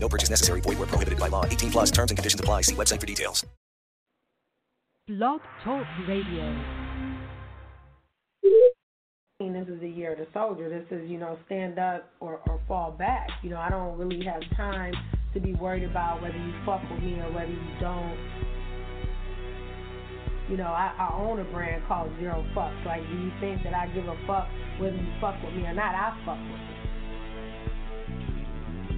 No purchase necessary. Void where prohibited by law. 18 plus terms and conditions apply. See website for details. Blog Talk Radio. This is the year of the soldier. This is, you know, stand up or, or fall back. You know, I don't really have time to be worried about whether you fuck with me or whether you don't. You know, I, I own a brand called Zero Fucks. Like, do you think that I give a fuck whether you fuck with me or not? I fuck with you.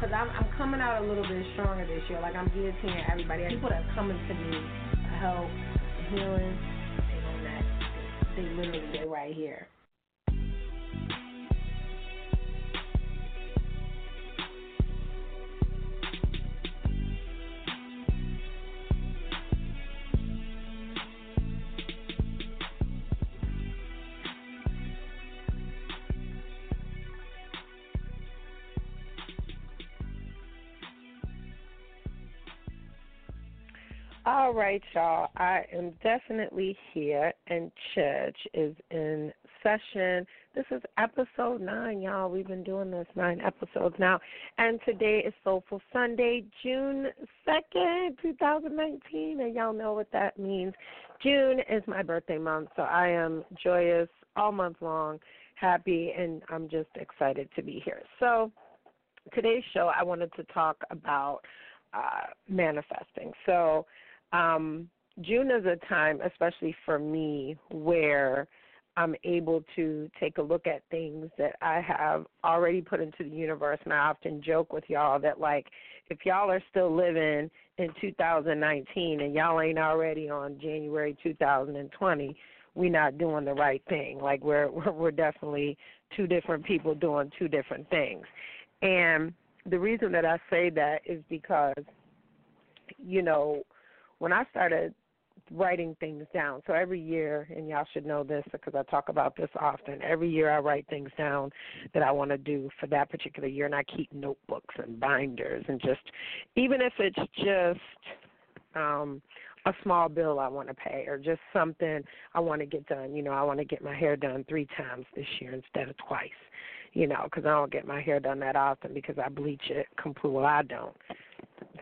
Because I'm, I'm coming out a little bit stronger this year. Like I'm guillotining everybody. People that are coming to me for help, healing, they on that. They literally they right here. All right, y'all. I am definitely here, and church is in session. This is episode nine, y'all. We've been doing this nine episodes now, and today is Soulful Sunday, June 2nd, 2019, and y'all know what that means. June is my birthday month, so I am joyous all month long, happy, and I'm just excited to be here. So, today's show, I wanted to talk about uh, manifesting. So, um, June is a time, especially for me, where I'm able to take a look at things that I have already put into the universe. And I often joke with y'all that, like, if y'all are still living in 2019 and y'all ain't already on January 2020, we're not doing the right thing. Like, we're we're definitely two different people doing two different things. And the reason that I say that is because, you know, when I started writing things down, so every year, and y'all should know this because I talk about this often, every year I write things down that I want to do for that particular year, and I keep notebooks and binders, and just, even if it's just, um, a small bill I want to pay or just something I want to get done. You know, I want to get my hair done three times this year instead of twice. You know, because I don't get my hair done that often because I bleach it completely. Well, I don't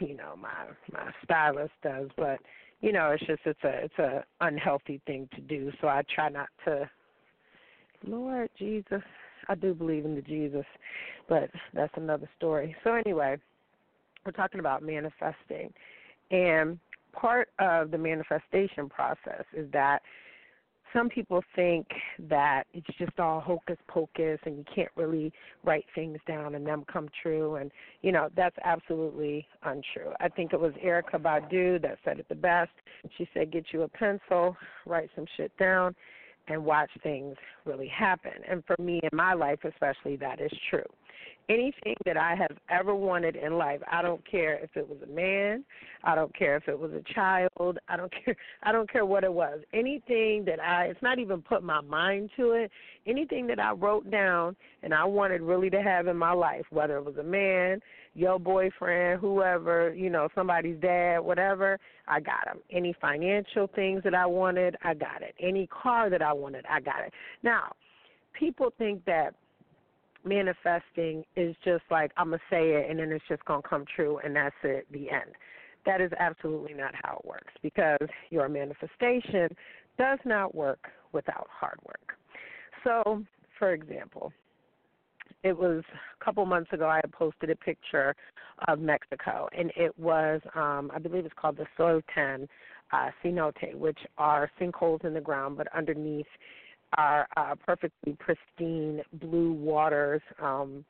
you know my my stylist does but you know it's just it's a it's a unhealthy thing to do so i try not to lord jesus i do believe in the jesus but that's another story. So anyway we're talking about manifesting and part of the manifestation process is that some people think that it's just all hocus pocus and you can't really write things down and them come true and you know that's absolutely untrue. I think it was Erykah Badu that said it the best. She said get you a pencil write some shit down and watch things really happen and for me in my life especially that is true anything that I have ever wanted in life. I don't care if it was a man, I don't care if it was a child, I don't care I don't care what it was. Anything that I it's not even put my mind to it, anything that I wrote down and I wanted really to have in my life, whether it was a man, your boyfriend, whoever, you know, somebody's dad, whatever, I got them. Any financial things that I wanted, I got it. Any car that I wanted, I got it. Now, people think that manifesting is just like I'm gonna say it and then it's just gonna come true and that's it, the end. That is absolutely not how it works because your manifestation does not work without hard work. So, for example, it was a couple months ago I had posted a picture of Mexico and it was um I believe it's called the Suytun uh, cenote, which are sinkholes in the ground, but underneath are uh, perfectly pristine blue waters, um,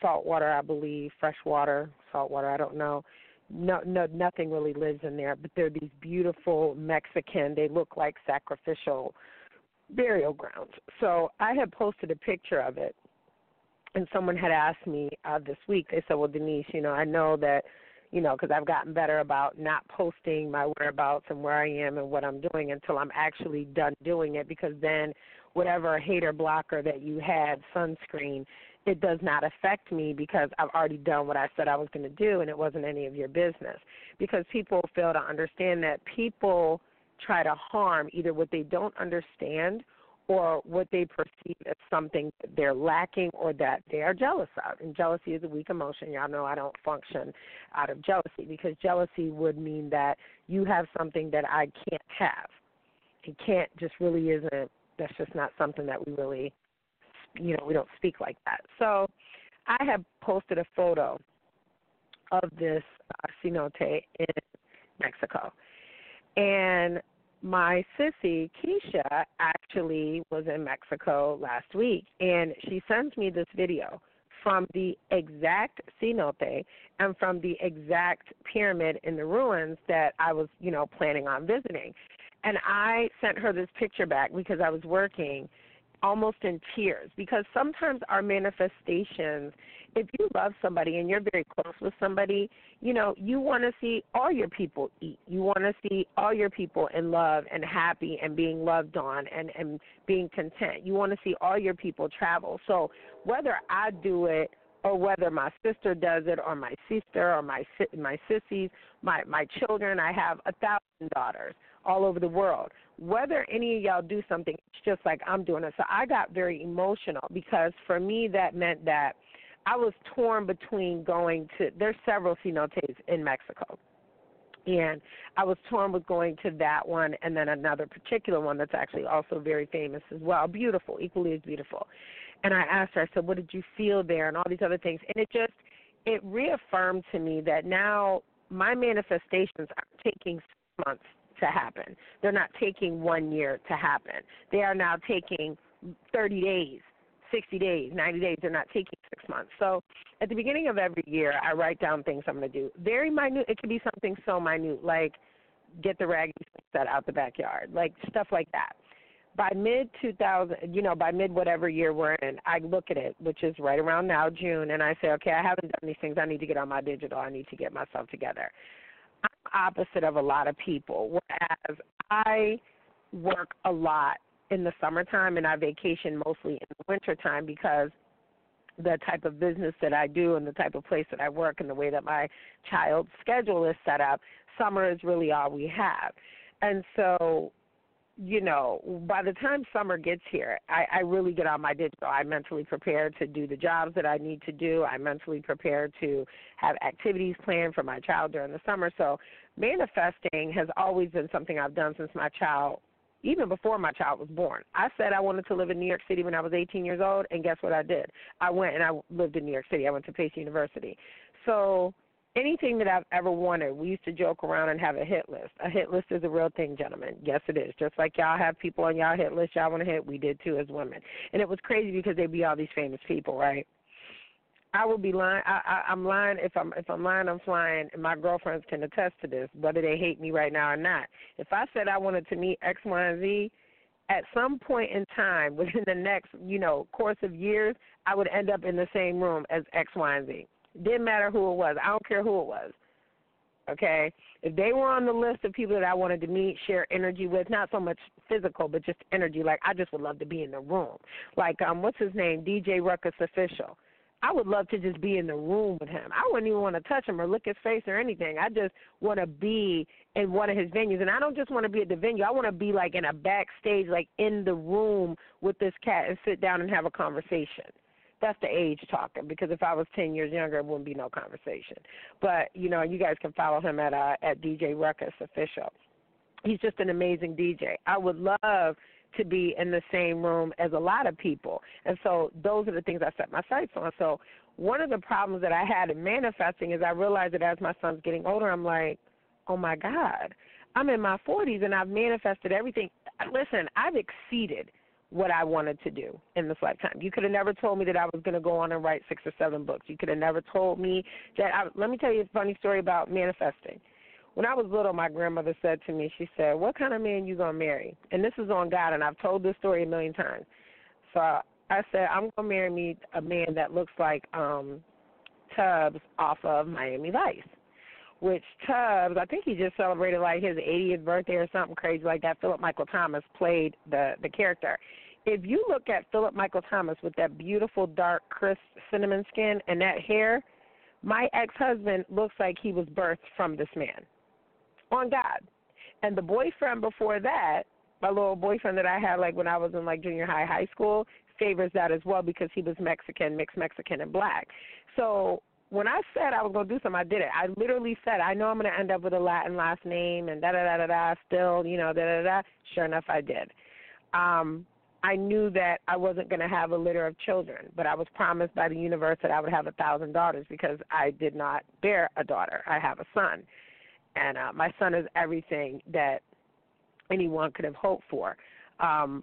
salt water, I believe, fresh water, salt water, I don't know. No, no, nothing really lives in there, but they're these beautiful Mexican. They look like sacrificial burial grounds. So I had posted a picture of it, and someone had asked me uh, this week. They said, "Well, Denise, you know, I know that." you know, because I've gotten better about not posting my whereabouts and where I am and what I'm doing until I'm actually done doing it. Because then, whatever hater blocker that you had, sunscreen, it does not affect me because I've already done what I said I was going to do, and it wasn't any of your business. Because people fail to understand that people try to harm either what they don't understand or what they perceive as something they're lacking or that they are jealous of. And jealousy is a weak emotion. Y'all know I don't function out of jealousy because jealousy would mean that you have something that I can't have. It can't just really isn't, that's just not something that we really, you know, we don't speak like that. So I have posted a photo of this uh, cenote in Mexico. And my sissy Keisha actually was in Mexico last week, and she sends me this video from the exact cenote and from the exact pyramid in the ruins that I was, you know, planning on visiting. And I sent her this picture back because I was working almost in tears because sometimes our manifestations if you love somebody and you're very close with somebody, you know, you want to see all your people eat. You want to see all your people in love and happy and being loved on and and being content. You want to see all your people travel. So whether I do it or whether my sister does it or my sister or my my sissies, my my children, I have a thousand daughters all over the world. Whether any of y'all do something, it's just like I'm doing it. So I got very emotional because for me that meant that I was torn between going to. There's several cenotes in Mexico, and I was torn with going to that one and then another particular one that's actually also very famous as well, beautiful, equally as beautiful. And I asked her, I said, "What did you feel there?" and all these other things, and it just it reaffirmed to me that now my manifestations are taking months to happen. They're not taking one year to happen. They are now taking 30 days 60 days, 90 days. They're not taking months. So at the beginning of every year, I write down things I'm going to do. Very minute. It could be something so minute like get the raggy set out the backyard, like stuff like that. By mid 2000, you know, by mid whatever year we're in, I look at it, which is right around now, June, and I say, okay, I haven't done these things. I need to get on my digital. I need to get myself together. I'm opposite of a lot of people, whereas I work a lot in the summertime and I vacation mostly in the wintertime because the type of business that I do and the type of place that I work and the way that my child's schedule is set up, summer is really all we have. And so, you know, by the time summer gets here, I, I really get on my digital. I mentally prepare to do the jobs that I need to do. I mentally prepare to have activities planned for my child during the summer. So manifesting has always been something I've done since my child even before my child was born. I said I wanted to live in New York City when I was 18 years old, and guess what I did? I went and I lived in New York City. I went to Pace University. So anything that I've ever wanted, we used to joke around and have a hit list. A hit list is a real thing, gentlemen. Yes, it is. Just like y'all have people on y'all hit list y'all want to hit, we did too as women. And it was crazy because they'd be all these famous people, right? I would be lying. I, I, I'm lying if I'm if I'm lying. I'm flying, and my girlfriends can attest to this, whether they hate me right now or not. If I said I wanted to meet X, Y, and Z, at some point in time within the next you know course of years, I would end up in the same room as X, Y, and Z. Didn't matter who it was. I don't care who it was. Okay, if they were on the list of people that I wanted to meet, share energy with, not so much physical, but just energy. Like I just would love to be in the room. Like um, what's his name? DJ Ruckus official I would love to just be in the room with him. I wouldn't even want to touch him or look his face or anything. I just want to be in one of his venues, and I don't just want to be at the venue. I want to be like in a backstage, like in the room with this cat, and sit down and have a conversation. That's the age talking. Because if I was ten years younger, it wouldn't be no conversation. But you know, you guys can follow him at uh, at DJ Ruckus official. He's just an amazing DJ. I would love to be in the same room as a lot of people. And so those are the things I set my sights on. So one of the problems that I had in manifesting is I realized that as my son's getting older, I'm like, oh my God, I'm in my 40s and I've manifested everything. Listen, I've exceeded what I wanted to do in this lifetime. You could have never told me that I was going to go on and write six or seven books. You could have never told me that. I, let me tell you a funny story about manifesting. When I was little, my grandmother said to me, she said, "What kind of man you gonna marry?" And this is on God, and I've told this story a million times. So I said, "I'm gonna marry me a man that looks like um Tubbs off of Miami Vice." which Tubbs, I think he just celebrated like his 80th birthday or something crazy like that. Philip Michael Thomas played the the character. If you look at Philip Michael Thomas with that beautiful dark crisp cinnamon skin and that hair, my ex-husband looks like he was birthed from this man. On God. And the boyfriend before that, my little boyfriend that I had like when I was in like junior high, high school, favors that as well because he was Mexican, mixed Mexican and black. So when I said I was to do something, I did it. I literally said, I know I'm to end up with a Latin last name and da da da da da. Still, you know, da da da. Sure enough, I did. Um, I knew that I wasn't to have a litter of children, but I was promised by the universe that I would have a thousand daughters because I did not bear a daughter. I have a son, and uh, my son is everything that anyone could have hoped for. Um,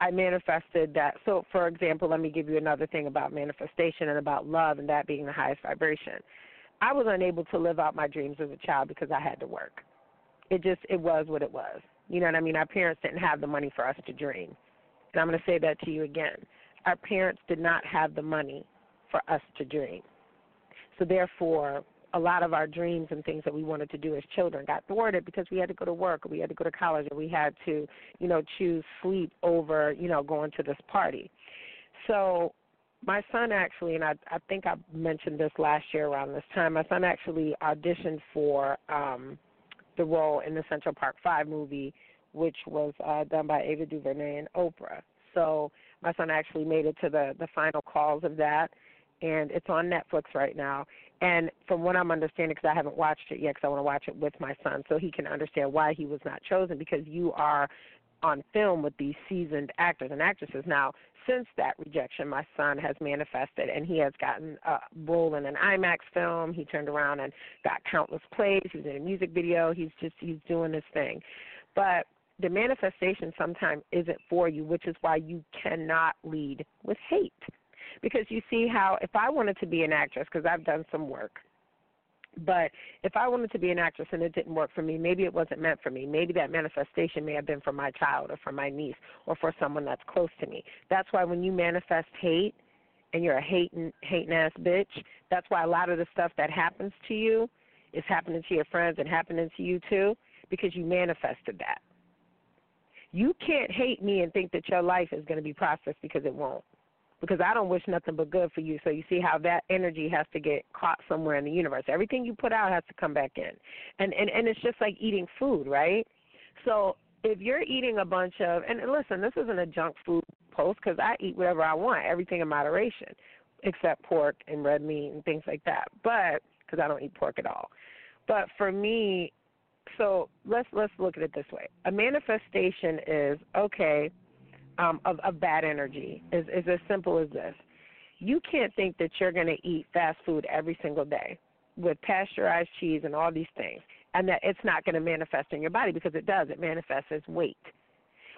I manifested that. So, for example, let me give you another thing about manifestation and about love and that being the highest vibration. I was unable to live out my dreams as a child because I had to work. It just it was what it was. You know what I mean? Our parents didn't have the money for us to dream. And I'm going to say that to you again. Our parents did not have the money for us to dream. So therefore, a lot of our dreams and things that we wanted to do as children got thwarted because we had to go to work or we had to go to college or we had to, you know, choose sleep over, you know, going to this party. So my son actually, and I, I think I mentioned this last year around this time, my son actually auditioned for um, the role in the Central Park Five movie, which was uh, done by Ava DuVernay and Oprah. So my son actually made it to the the final calls of that, and it's on Netflix right now. And from what I'm understanding, because I haven't watched it yet, because I want to watch it with my son, so he can understand why he was not chosen. Because you are on film with these seasoned actors and actresses. Now, since that rejection, my son has manifested, and he has gotten a role in an IMAX film. He turned around and got countless plays. He was in a music video. He's just he's doing this thing, but the manifestation sometimes isn't for you, which is why you cannot lead with hate because you see how if I wanted to be an actress, because I've done some work, but if I wanted to be an actress and it didn't work for me, maybe it wasn't meant for me. Maybe that manifestation may have been for my child or for my niece or for someone that's close to me. That's why when you manifest hate and you're a hating hating ass bitch, that's why a lot of the stuff that happens to you is happening to your friends and happening to you too because you manifested that. You can't hate me and think that your life is going to be processed because it won't because I don't wish nothing but good for you. So you see how that energy has to get caught somewhere in the universe. Everything you put out has to come back in. And and and it's just like eating food, right? So if you're eating a bunch of and listen, this isn't a junk food post cuz I eat whatever I want, everything in moderation, except pork and red meat and things like that. But cuz I don't eat pork at all. But for me, so let's let's look at it this way. A manifestation is okay, um, of, of bad energy is, is as simple as this. You can't think that you're going to eat fast food every single day with pasteurized cheese and all these things, and that it's not going to manifest in your body because it does. It manifests as weight.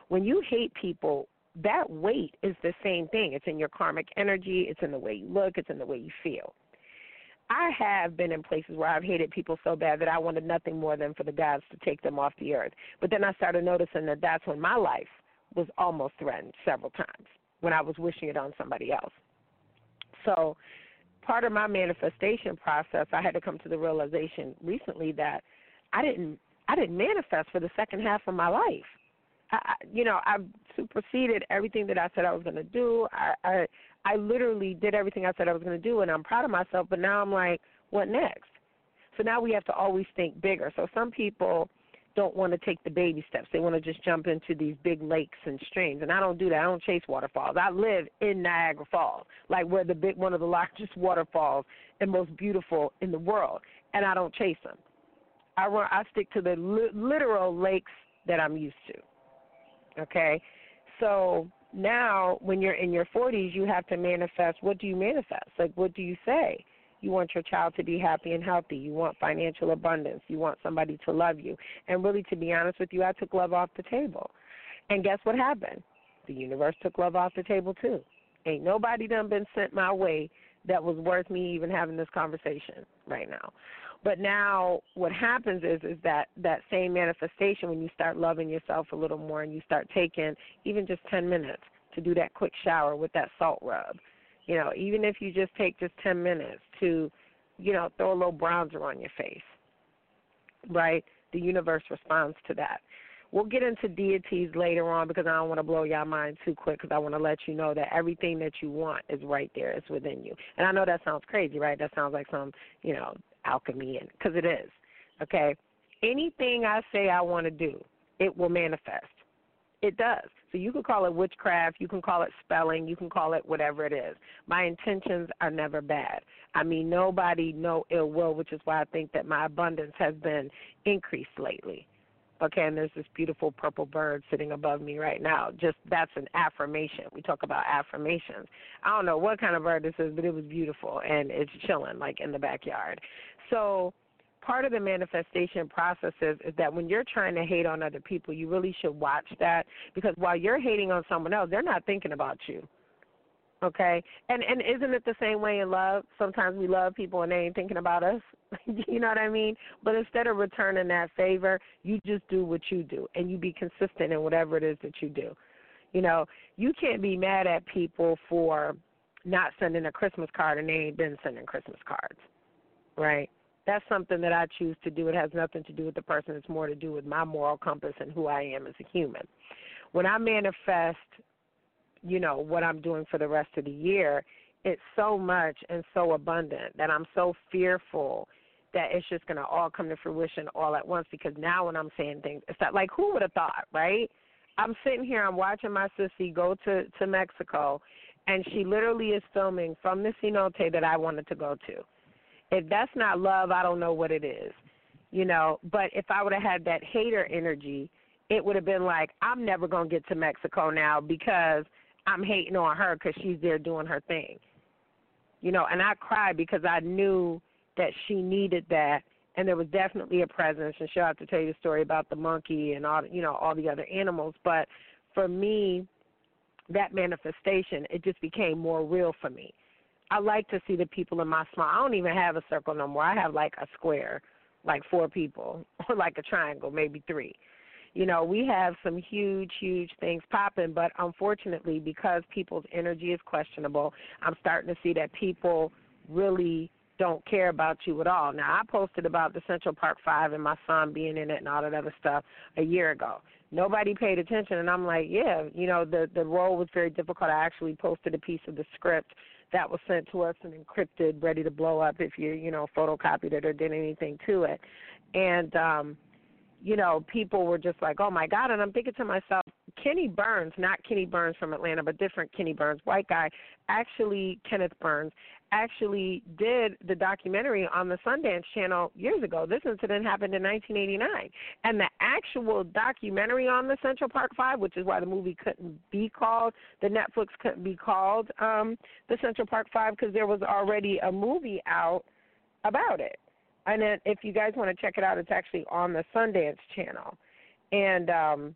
When you hate people, that weight is the same thing. It's in your karmic energy, it's in the way you look, it's in the way you feel. I have been in places where I've hated people so bad that I wanted nothing more than for the gods to take them off the earth. But then I started noticing that that's when my life was almost threatened several times when I was wishing it on somebody else. So, part of my manifestation process, I had to come to the realization recently that I didn't I didn't manifest for the second half of my life. I, you know, I superseded everything that I said I was going to do. I, I I literally did everything I said I was going to do, and I'm proud of myself. But now I'm like, what next? So now we have to always think bigger. So some people don't want to take the baby steps. They want to just jump into these big lakes and streams. And I don't do that. I don't chase waterfalls. I live in Niagara Falls, like where the big one of the largest waterfalls and most beautiful in the world. And I don't chase them. I run. I stick to the li- literal lakes that I'm used to. Okay, so now when you're in your 40s, you have to manifest. What do you manifest? Like, what do you say? You want your child to be happy and healthy. You want financial abundance. You want somebody to love you. And really, to be honest with you, I took love off the table. And guess what happened? The universe took love off the table too. Ain't nobody done been sent my way that was worth me even having this conversation right now. But now what happens is is that that same manifestation when you start loving yourself a little more and you start taking even just 10 minutes to do that quick shower with that salt rub. You know, even if you just take just 10 minutes to you know, throw a little bronzer on your face. Right? The universe responds to that. We'll get into deities later on because I don't want to blow your mind too quick because I want to let you know that everything that you want is right there. It's within you. And I know that sounds crazy, right? That sounds like some, you know, alchemy and because it is. Okay? Anything I say I want to do, it will manifest. It does. So you can call it witchcraft, you can call it spelling, you can call it whatever it is. My intentions are never bad. I mean nobody no ill will, which is why I think that my abundance has been increased lately. Okay, and there's this beautiful purple bird sitting above me right now. Just that's an affirmation. We talk about affirmations. I don't know what kind of bird this is, but it was beautiful and it's chilling like in the backyard. So part of the manifestation process is, is that when you're trying to hate on other people, you really should watch that because while you're hating on someone else, they're not thinking about you. Okay? And and isn't it the same way in love? Sometimes we love people and they ain't thinking about us. You know what i mean? But instead of returning that favor you just do what you do and you be consistent in whatever it is that you do. You know you can't be mad at people for not sending a christmas card and they ain't been sending christmas cards right that's something that i choose to do it has nothing to do with the person it's more to do with my moral compass and who i am as a human when i manifest you know what I'm doing for the rest of the year, it's so much and so abundant that I'm so fearful that it's just going to all come to fruition all at once because now when I'm saying things, it's not like who would have thought, right? I'm sitting here, I'm watching my sissy go to to Mexico, and she literally is filming from the cenote that I wanted to go to. If that's not love, I don't know what it is, you know. But if I would have had that hater energy, it would have been like I'm never gonna get to Mexico now because I'm hating on her because she's there doing her thing. You know, and I cried because I knew that she needed that, and there was definitely a presence. And she'll have to tell you the story about the monkey and all, you know, all the other animals. But for me, that manifestation, it just became more real for me. I like to see the people in my small. I don't even have a circle no more. I have like a square, like four people, or like a triangle, maybe three you know, we have some huge, huge things popping, but unfortunately, because people's energy is questionable, I'm starting to see that people really don't care about you at all. Now, I posted about the Central Park Five and my son being in it and all that other stuff a year ago. Nobody paid attention, and I'm like, yeah, you know, the the role was very difficult. I actually posted a piece of the script that was sent to us and encrypted, ready to blow up if you, you know, photocopied it or did anything to it. And um you know, people were just like, oh my God. And I'm thinking to myself, Kenny Burns, not Kenny Burns from Atlanta, but different Kenny Burns, white guy, actually, Kenneth Burns, actually did the documentary on the Sundance Channel years ago. This incident happened in 1989. And the actual documentary on the Central Park Five, which is why the movie couldn't be called, the Netflix couldn't be called um, the Central Park Five because there was already a movie out about it and then if you guys want to check it out, it's actually on the Sundance channel. And um,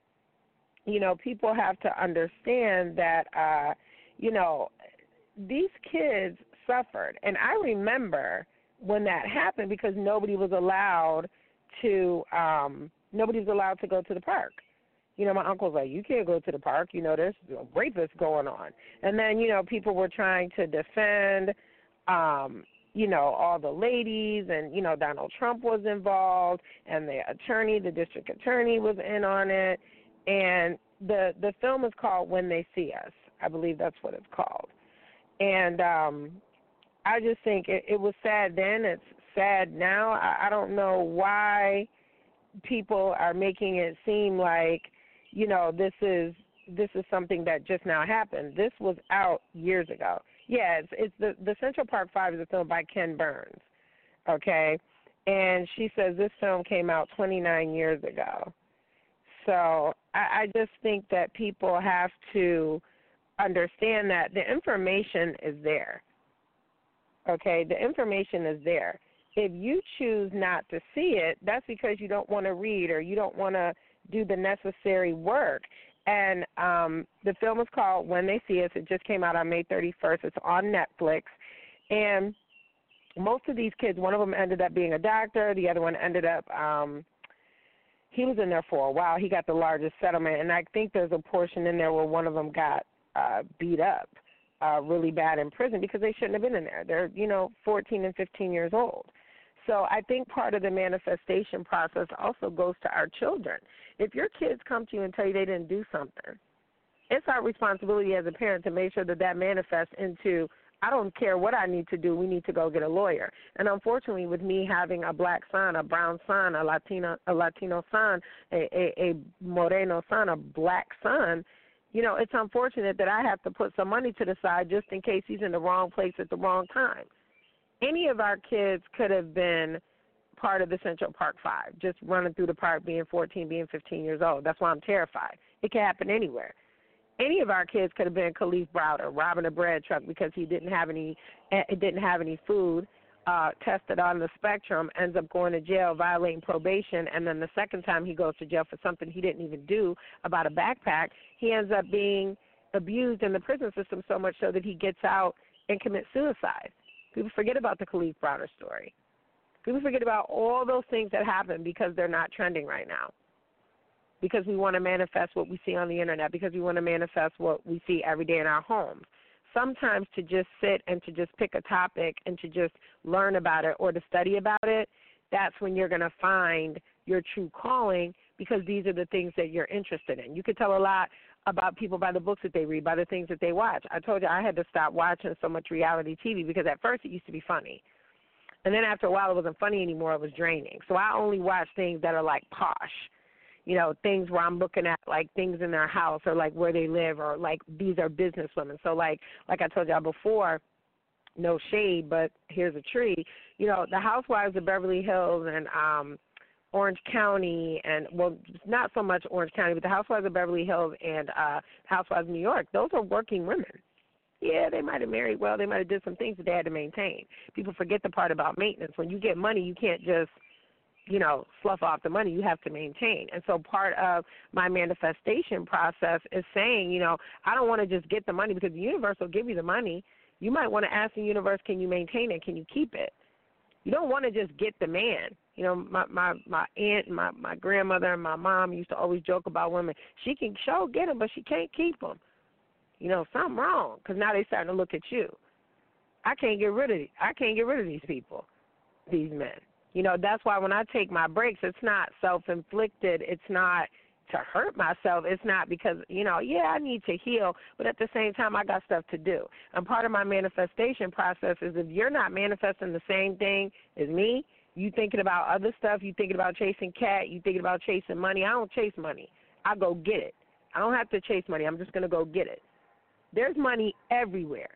you know, people have to understand that uh, you know, these kids suffered. And I remember when that happened because nobody was allowed to um nobody was allowed to go to the park. You know, my uncle's like, You can't go to the park, you know, there's a rapist going on. And then, you know, people were trying to defend um you know, all the ladies and, you know, Donald Trump was involved and the attorney, the district attorney was in on it. And the the film is called When They See Us. I believe that's what it's called. And um I just think it, it was sad then, it's sad now. I, I don't know why people are making it seem like, you know, this is this is something that just now happened. This was out years ago yeah, it's, it's the the Central Park Five is a film by Ken Burns. Okay, and she says this film came out 29 years ago. So I, I just think that people have to understand that the information is there. Okay, the information is there. If you choose not to see it, that's because you don't want to read or you don't want to do the necessary work. And um, the film is called When They See Us. It just came out on May 31st. It's on Netflix. And most of these kids, one of them ended up being a doctor, the other one ended up um he was in there for a while. He got the largest settlement and I think there's a portion in there where one of them got uh beat up uh really bad in prison because they shouldn't have been in there. They're, you know, 14 and 15 years old. So I think part of the manifestation process also goes to our children. If your kids come to you and tell you they didn't do something, it's our responsibility as a parent to make sure that that manifests into I don't care what I need to do. We need to go get a lawyer. And unfortunately, with me having a black son, a brown son, a Latino, a Latino son, a, a, a Moreno son, a black son, you know, it's unfortunate that I have to put some money to the side just in case he's in the wrong place at the wrong time. Any of our kids could have been part of the Central Park Five, just running through the park, being 14, being 15 years old. That's why I'm terrified. It can happen anywhere any of our kids could have been Kalief Browder robbing a bread truck because he didn't have any eh, didn't have any food uh tested on the spectrum ends up going to jail violating probation and then the second time he goes to jail for something he didn't even do about a backpack he ends up being abused in the prison system so much so that he gets out and commits suicide. People forget about the Kalief Browder story. People forget about all those things that happen because they're not trending right now because we want to manifest what we see on the internet, because we want to manifest what we see every day in our homes. Sometimes to just sit and to just pick a topic and to just learn about it or to study about it, that's when you're going to find your true calling because these are the things that you're interested in. You could tell a lot about people by the books that they read, by the things that they watch. I told you I had to stop watching so much reality TV because at first it used to be funny. And then after a while it wasn't funny anymore, it was draining. So I only watch things that are like posh you know things where i'm looking at like things in their house or like where they live or like these are business women so like like i told y'all before no shade but here's a tree you know the housewives of beverly hills and um orange county and well not so much orange county but the housewives of beverly hills and uh housewives of new york those are working women yeah, they might have married well, they might have did some things that they had to maintain. People forget the part about maintenance. When you get money, you can't just you know, slough off the money, you have to maintain. And so part of my manifestation process is saying, you know, I don't want to just get the money because the universe will give you the money. You might want to ask the universe, can you maintain it? Can you keep it? You don't want to just get the man. You know, my my my aunt, my my grandmother, and my mom used to always joke about women. She can show get him, but she can't keep him. You know, something wrong because now they starting to look at you. I can't get rid of I can't get rid of these people, these men. You know, that's why when I take my breaks, it's not self inflicted. It's not to hurt myself. It's not because, you know, yeah, I need to heal, but at the same time, I got stuff to do. And part of my manifestation process is if you're not manifesting the same thing as me, you thinking about other stuff, you thinking about chasing cat, you thinking about chasing money. I don't chase money. I go get it. I don't have to chase money. I'm just going to go get it. There's money everywhere.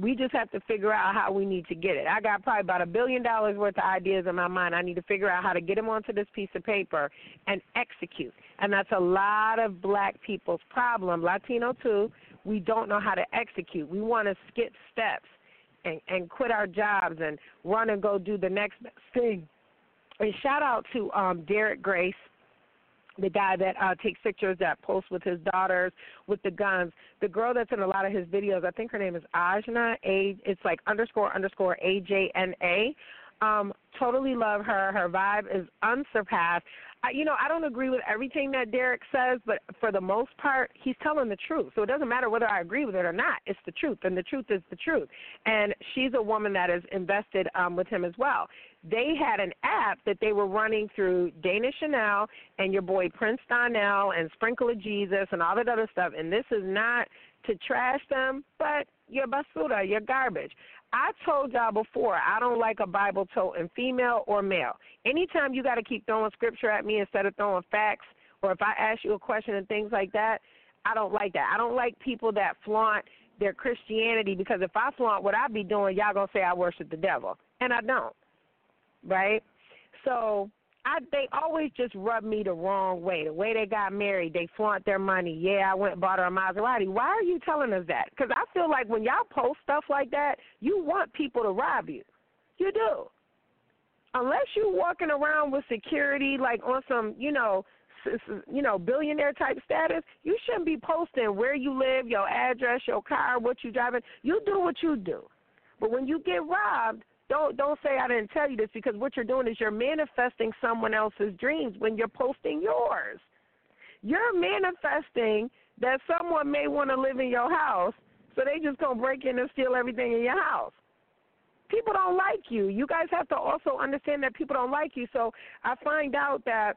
We just have to figure out how we need to get it. I got probably about a billion dollars worth of ideas in my mind. I need to figure out how to get them onto this piece of paper and execute. And that's a lot of black people's problem, Latino too. We don't know how to execute. We want to skip steps and, and quit our jobs and run and go do the next thing. And shout out to um, Derek Grace the guy that uh, takes pictures that posts with his daughters with the guns. The girl that's in a lot of his videos, I think her name is Ajna. A it's like underscore underscore A J N A. Um, totally love her. Her vibe is unsurpassed. I, you know, I don't agree with everything that Derek says, but for the most part, he's telling the truth. So it doesn't matter whether I agree with it or not. It's the truth, and the truth is the truth. And she's a woman that is invested um, with him as well. They had an app that they were running through Dana Chanel and your boy Prince Donnell and Sprinkle of Jesus and all that other stuff. And this is not to trash them, but you're basura, you're garbage. I told y'all before, I don't like a Bible toting female or male. Anytime you got to keep throwing scripture at me instead of throwing facts, or if I ask you a question and things like that, I don't like that. I don't like people that flaunt their Christianity because if I flaunt what I be doing, y'all gonna say I worship the devil, and I don't, right? So I they always just rub me the wrong way. The way they got married, they flaunt their money. Yeah, I went and bought her a Maserati. Why are you telling us that? Because I feel like when y'all post stuff like that, you want people to rob you. You do. Unless you're walking around with security, like on some, you know, you know, billionaire type status, you shouldn't be posting where you live, your address, your car, what you driving. You do what you do. But when you get robbed, don't don't say I didn't tell you this because what you're doing is you're manifesting someone else's dreams when you're posting yours. You're manifesting that someone may want to live in your house, so they just gonna break in and steal everything in your house. People don't like you. You guys have to also understand that people don't like you. So I find out that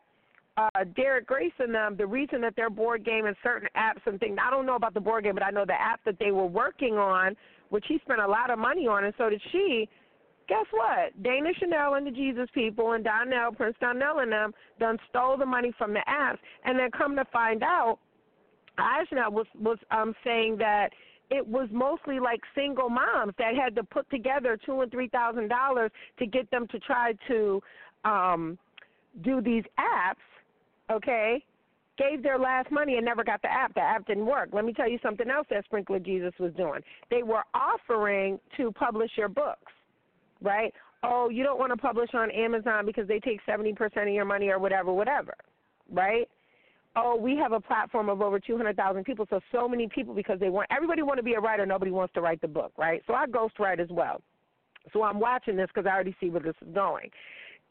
uh, Derek Grace and them, the reason that their board game and certain apps and things, I don't know about the board game, but I know the app that they were working on, which he spent a lot of money on, and so did she. Guess what? Dana Chanel and the Jesus people and Donnell, Prince Donnell and them done stole the money from the apps, and then come to find out, Ajna was was um saying that it was mostly like single moms that had to put together two and three thousand dollars to get them to try to um do these apps okay, gave their last money and never got the app. The app didn't work. Let me tell you something else that Sprinkle of Jesus was doing. They were offering to publish your books, right? Oh, you don't want to publish on Amazon because they take 70% of your money or whatever, whatever, right? Oh, we have a platform of over 200,000 people, so so many people because they want everybody want to be a writer, nobody wants to write the book, right? So I ghostwrite as well. So I'm watching this because I already see where this is going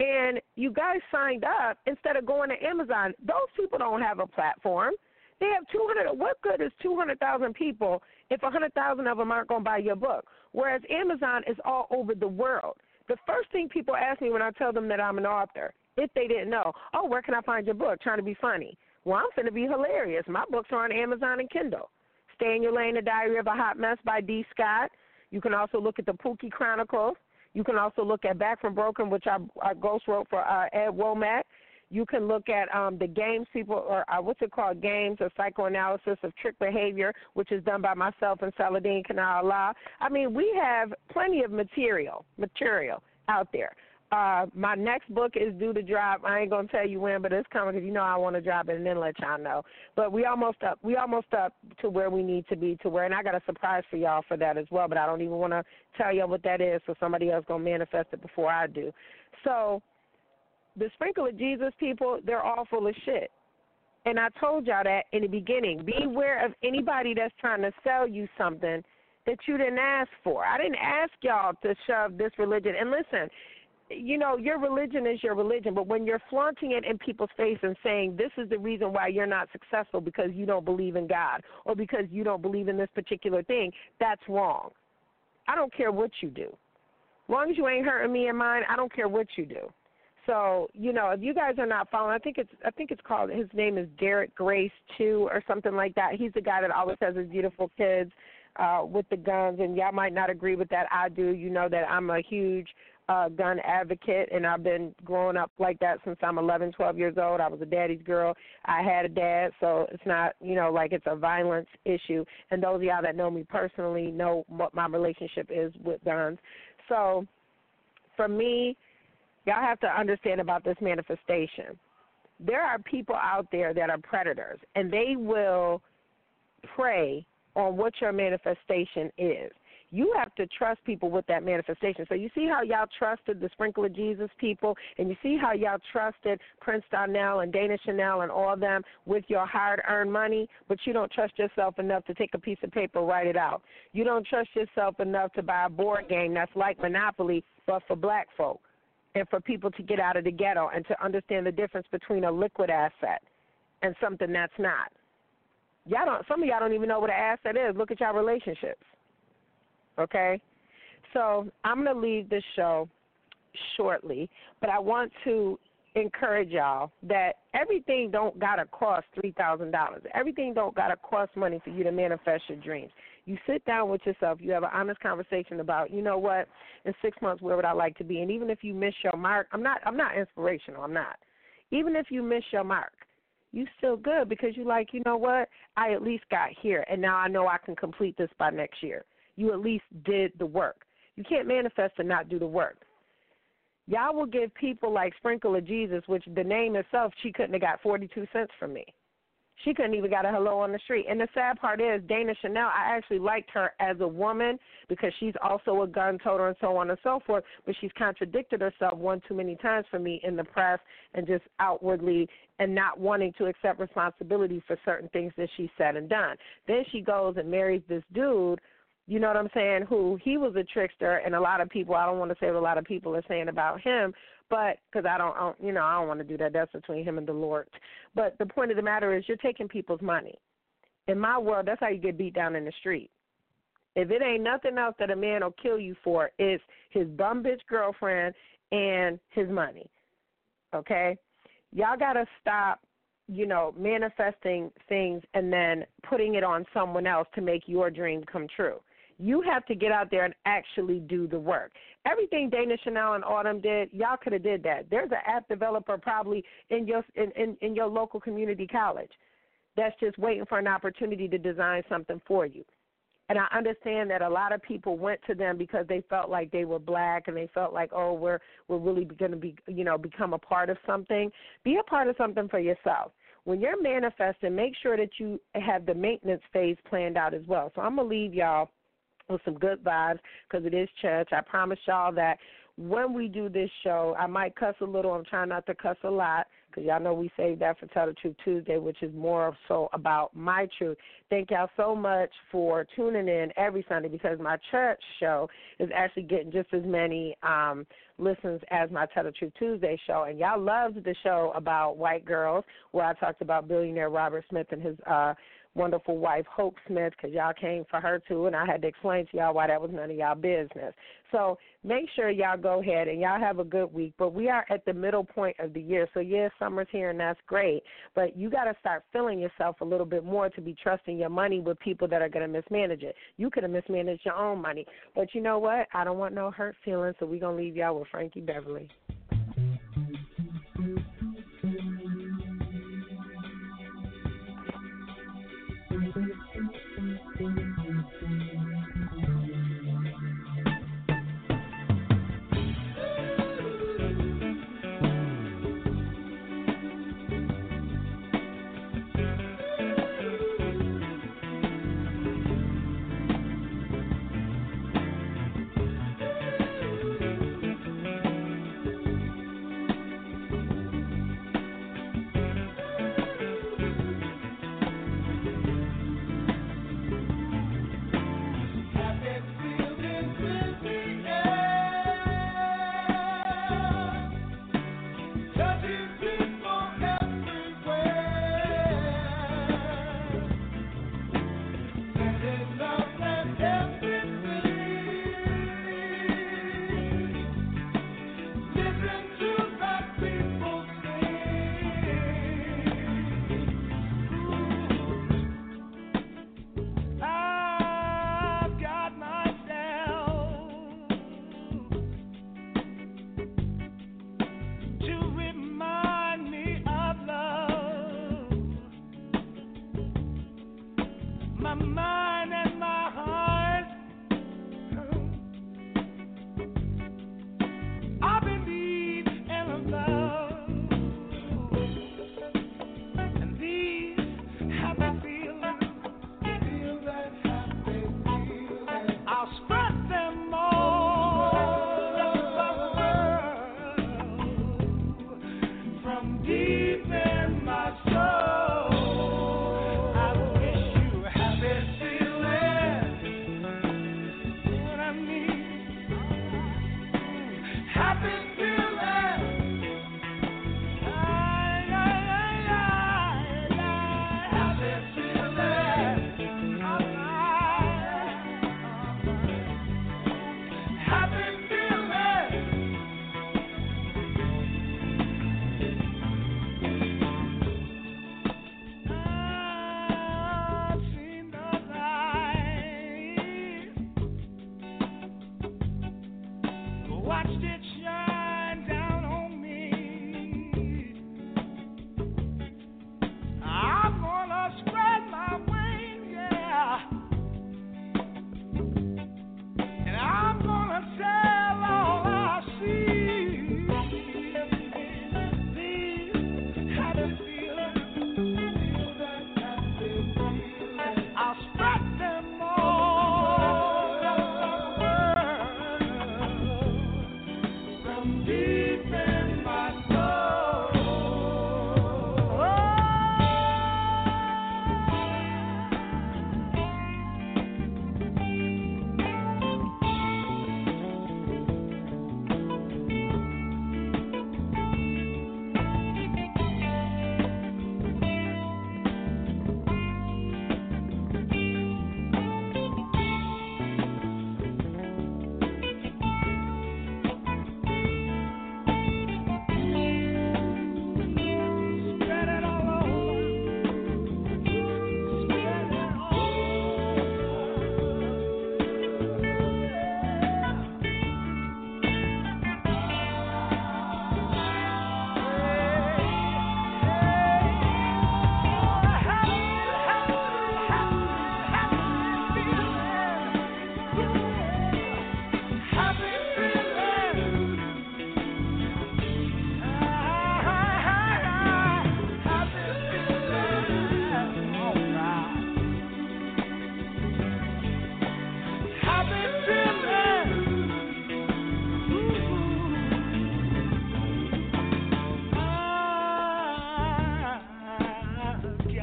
and you guys signed up instead of going to Amazon. Those people don't have a platform. They have 200. What good is 200,000 people if 100,000 of them aren't going to buy your book? Whereas Amazon is all over the world. The first thing people ask me when I tell them that I'm an author, if they didn't know, oh, where can I find your book? Trying to be funny. Well, I'm going to be hilarious. My books are on Amazon and Kindle. Stay in Your Lane, The Diary of a Hot Mess by D. Scott. You can also look at the Pookie Chronicles. You can also look at Back from Broken, which I, I ghost wrote for uh, Ed Womack. You can look at um, the games people, or uh, what's it called, games or psychoanalysis of trick behavior, which is done by myself and Saladin Kana Allah. I mean, we have plenty of material, material out there. Uh, my next book is due to drop. I ain't gonna tell you when, but it's coming because you know I want to drop it and then let y'all know. But we almost up. We almost up to where we need to be to where, and I got a surprise for y'all for that as well. But I don't even want to tell y'all what that is, so somebody else gonna manifest it before I do. So the sprinkle of Jesus people, they're all full of shit. And I told y'all that in the beginning. Beware of anybody that's trying to sell you something that you didn't ask for. I didn't ask y'all to shove this religion. And listen, you know, your religion is your religion, but when you're flaunting it in people's face and saying this is the reason why you're not successful because you don't believe in God or because you don't believe in this particular thing, that's wrong. I don't care what you do. As long as you ain't hurting me and mine, I don't care what you do. So, you know, if you guys are not following, I think it's I think it's called his name is Derek Grace too or something like that. He's the guy that always has his beautiful kids uh with the guns and y'all might not agree with that. I do. You know that I'm a huge uh, gun advocate, and I've been growing up like that since I'm 11, 12 years old. I was a daddy's girl. I had a dad, so it's not, you know, like it's a violence issue. And those of y'all that know me personally know what my relationship is with guns. So for me, y'all have to understand about this manifestation. There are people out there that are predators, and they will prey on what your manifestation is you have to trust people with that manifestation. So you see how y'all trusted the Sprinkle of Jesus people, and you see how y'all trusted Prince Donnell and Dana Chanel and all them with your hard earned money, but you don't trust yourself enough to take a piece of paper, write it out. You don't trust yourself enough to buy a board game that's like Monopoly, but for black folk and for people to get out of the ghetto and to understand the difference between a liquid asset and something that's not. Y'all don't some of y'all don't even know what an asset is. Look at y'all relationships. Okay? So I'm to leave this show shortly, but I want to encourage y'all that everything don't gotta cost three thousand dollars. Everything don't gotta cost money for you to manifest your dreams. You sit down with yourself, you have an honest conversation about, you know what, in six months where would I like to be? And even if you miss your mark, I'm not I'm not inspirational, I'm not. Even if you miss your mark, you still good because you like, you know what, I at least got here and now I know I can complete this by next year you at least did the work. You can't manifest and not do the work. Y'all will give people like Sprinkle of Jesus, which the name itself, she couldn't have got 42 cents from me. She couldn't even got a hello on the street. And the sad part is, Dana Chanel, I actually liked her as a woman because she's also a gun toter and so on and so forth. But she's contradicted herself one too many times for me in the press and just outwardly and not wanting to accept responsibility for certain things that she said and done. Then she goes and marries this dude you know what I'm saying, who he was a trickster, and a lot of people, I don't want to say what a lot of people are saying about him, but because I don't, I don't, you know, I don't want to do that. That's between him and the Lord. But the point of the matter is, you're taking people's money. In my world, that's how you get beat down in the street. If it ain't nothing else that a man will kill you for, it's his bum bitch girlfriend and his money. Okay, y'all gotta stop you know, manifesting things and then putting it on someone else to make your dream come true. You have to get out there and actually do the work. Everything Dana Chanel and Autumn did, y'all could have did that. There's an app developer probably in your in, in, in your local community college that's just waiting for an opportunity to design something for you. And I understand that a lot of people went to them because they felt like they were black and they felt like, oh, we're we're really going to be, you know, become a part of something. Be a part of something for yourself. When you're manifesting, make sure that you have the maintenance phase planned out as well. So I'm gonna leave y'all with some good vibes because it is church. I promise y'all that when we do this show, I might cuss a little. I'm trying not to cuss a lot because y'all know we save that for Tell the Truth Tuesday, which is more so about my truth. Thank y'all so much for tuning in every Sunday because my church show is actually getting just as many um listens as my Tell the Truth Tuesday show. And y'all loved the show about white girls where I talked about billionaire Robert Smith and his uh wonderful wife Hope Smith because y'all came for her too, and I had to explain to y'all why that was none of y'all business. So make sure y'all go ahead and y'all have a good week. But we are at the middle point of the year, so yes, summer's here and that's great. But you got to start feeling yourself a little bit more to be trusting your money with people that are going to mismanage it. You could have mismanaged your own money, but you know what? I don't want no hurt feelings, so we're gonna leave y'all with Frankie Beverly.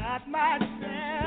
not myself.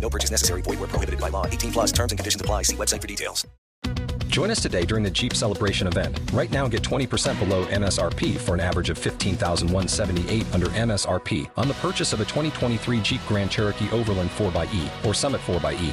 No purchase necessary. Void where prohibited by law. 18 plus terms and conditions apply. See website for details. Join us today during the Jeep Celebration event. Right now, get 20% below MSRP for an average of 15178 under MSRP on the purchase of a 2023 Jeep Grand Cherokee Overland 4xE or Summit 4xE.